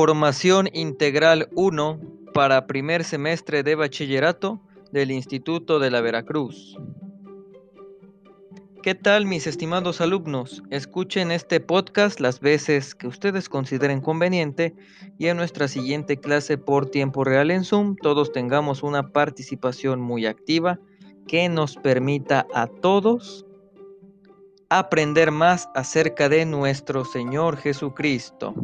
Formación Integral 1 para primer semestre de bachillerato del Instituto de la Veracruz. ¿Qué tal mis estimados alumnos? Escuchen este podcast las veces que ustedes consideren conveniente y en nuestra siguiente clase por tiempo real en Zoom todos tengamos una participación muy activa que nos permita a todos aprender más acerca de nuestro Señor Jesucristo.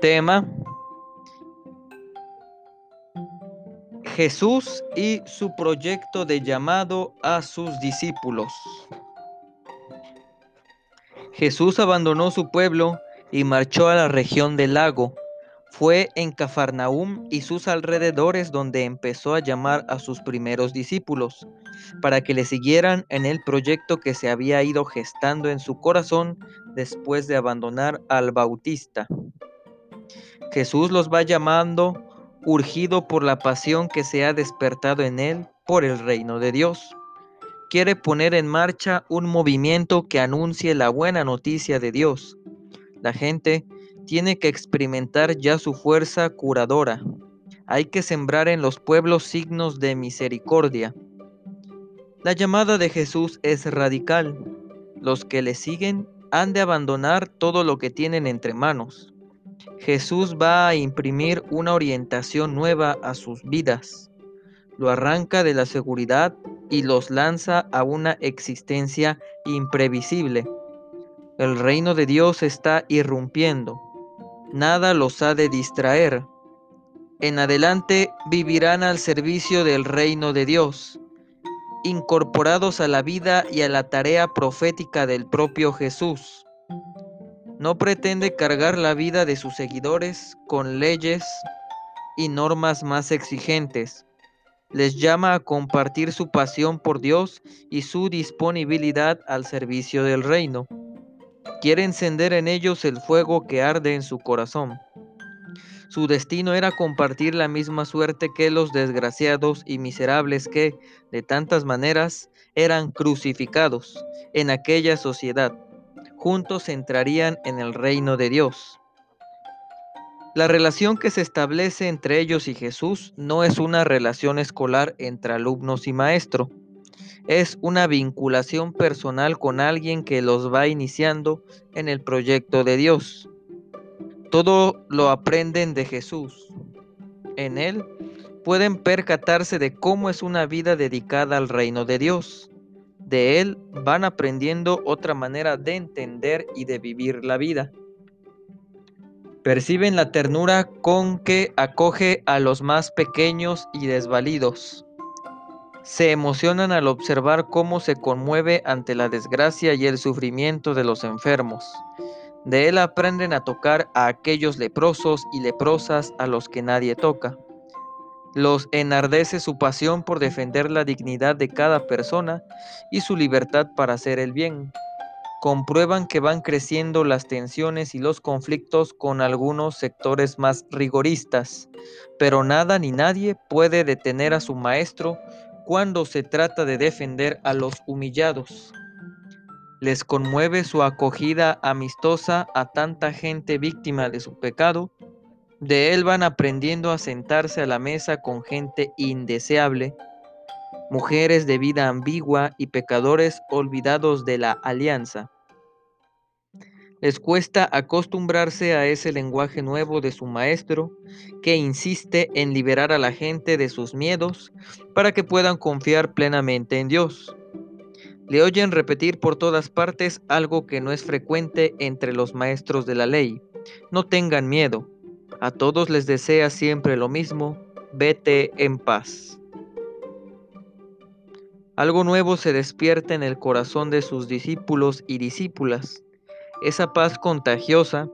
Tema Jesús y su proyecto de llamado a sus discípulos. Jesús abandonó su pueblo y marchó a la región del lago fue en Cafarnaúm y sus alrededores donde empezó a llamar a sus primeros discípulos, para que le siguieran en el proyecto que se había ido gestando en su corazón después de abandonar al Bautista. Jesús los va llamando, urgido por la pasión que se ha despertado en él por el reino de Dios. Quiere poner en marcha un movimiento que anuncie la buena noticia de Dios. La gente tiene que experimentar ya su fuerza curadora. Hay que sembrar en los pueblos signos de misericordia. La llamada de Jesús es radical. Los que le siguen han de abandonar todo lo que tienen entre manos. Jesús va a imprimir una orientación nueva a sus vidas. Lo arranca de la seguridad y los lanza a una existencia imprevisible. El reino de Dios está irrumpiendo nada los ha de distraer. En adelante vivirán al servicio del reino de Dios, incorporados a la vida y a la tarea profética del propio Jesús. No pretende cargar la vida de sus seguidores con leyes y normas más exigentes. Les llama a compartir su pasión por Dios y su disponibilidad al servicio del reino quiere encender en ellos el fuego que arde en su corazón. Su destino era compartir la misma suerte que los desgraciados y miserables que, de tantas maneras, eran crucificados en aquella sociedad. Juntos entrarían en el reino de Dios. La relación que se establece entre ellos y Jesús no es una relación escolar entre alumnos y maestro, es una vinculación personal con alguien que los va iniciando en el proyecto de Dios. Todo lo aprenden de Jesús. En Él pueden percatarse de cómo es una vida dedicada al reino de Dios. De Él van aprendiendo otra manera de entender y de vivir la vida. Perciben la ternura con que acoge a los más pequeños y desvalidos se emocionan al observar cómo se conmueve ante la desgracia y el sufrimiento de los enfermos. De él aprenden a tocar a aquellos leprosos y leprosas a los que nadie toca. Los enardece su pasión por defender la dignidad de cada persona y su libertad para hacer el bien. Comprueban que van creciendo las tensiones y los conflictos con algunos sectores más rigoristas, pero nada ni nadie puede detener a su maestro cuando se trata de defender a los humillados. Les conmueve su acogida amistosa a tanta gente víctima de su pecado. De él van aprendiendo a sentarse a la mesa con gente indeseable, mujeres de vida ambigua y pecadores olvidados de la alianza. Les cuesta acostumbrarse a ese lenguaje nuevo de su maestro que insiste en liberar a la gente de sus miedos para que puedan confiar plenamente en Dios. Le oyen repetir por todas partes algo que no es frecuente entre los maestros de la ley. No tengan miedo. A todos les desea siempre lo mismo. Vete en paz. Algo nuevo se despierta en el corazón de sus discípulos y discípulas esa paz contagiosa,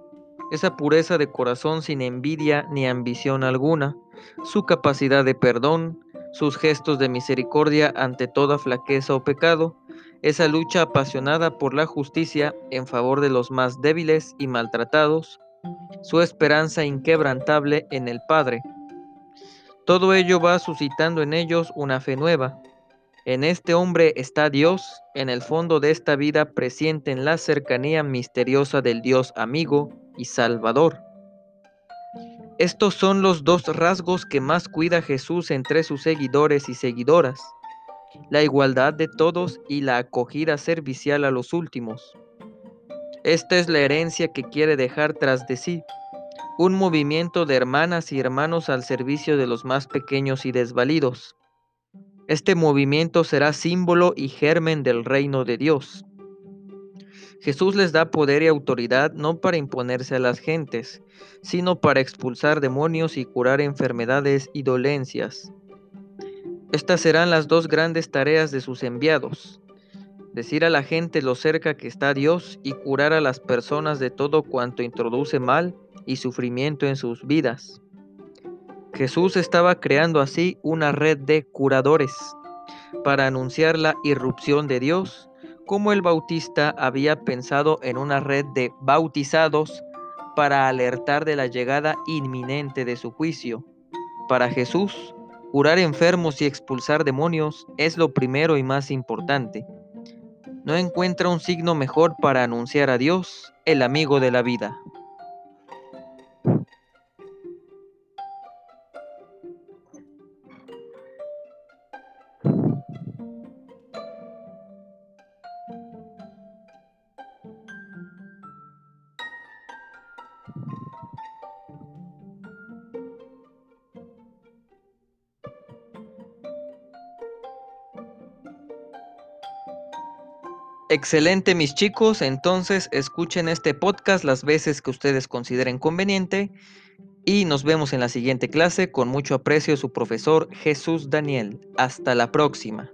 esa pureza de corazón sin envidia ni ambición alguna, su capacidad de perdón, sus gestos de misericordia ante toda flaqueza o pecado, esa lucha apasionada por la justicia en favor de los más débiles y maltratados, su esperanza inquebrantable en el Padre. Todo ello va suscitando en ellos una fe nueva. En este hombre está Dios, en el fondo de esta vida presienten la cercanía misteriosa del Dios amigo y salvador. Estos son los dos rasgos que más cuida Jesús entre sus seguidores y seguidoras, la igualdad de todos y la acogida servicial a los últimos. Esta es la herencia que quiere dejar tras de sí un movimiento de hermanas y hermanos al servicio de los más pequeños y desvalidos. Este movimiento será símbolo y germen del reino de Dios. Jesús les da poder y autoridad no para imponerse a las gentes, sino para expulsar demonios y curar enfermedades y dolencias. Estas serán las dos grandes tareas de sus enviados. Decir a la gente lo cerca que está Dios y curar a las personas de todo cuanto introduce mal y sufrimiento en sus vidas. Jesús estaba creando así una red de curadores para anunciar la irrupción de Dios, como el bautista había pensado en una red de bautizados para alertar de la llegada inminente de su juicio. Para Jesús, curar enfermos y expulsar demonios es lo primero y más importante. No encuentra un signo mejor para anunciar a Dios, el amigo de la vida. Excelente mis chicos, entonces escuchen este podcast las veces que ustedes consideren conveniente y nos vemos en la siguiente clase con mucho aprecio su profesor Jesús Daniel. Hasta la próxima.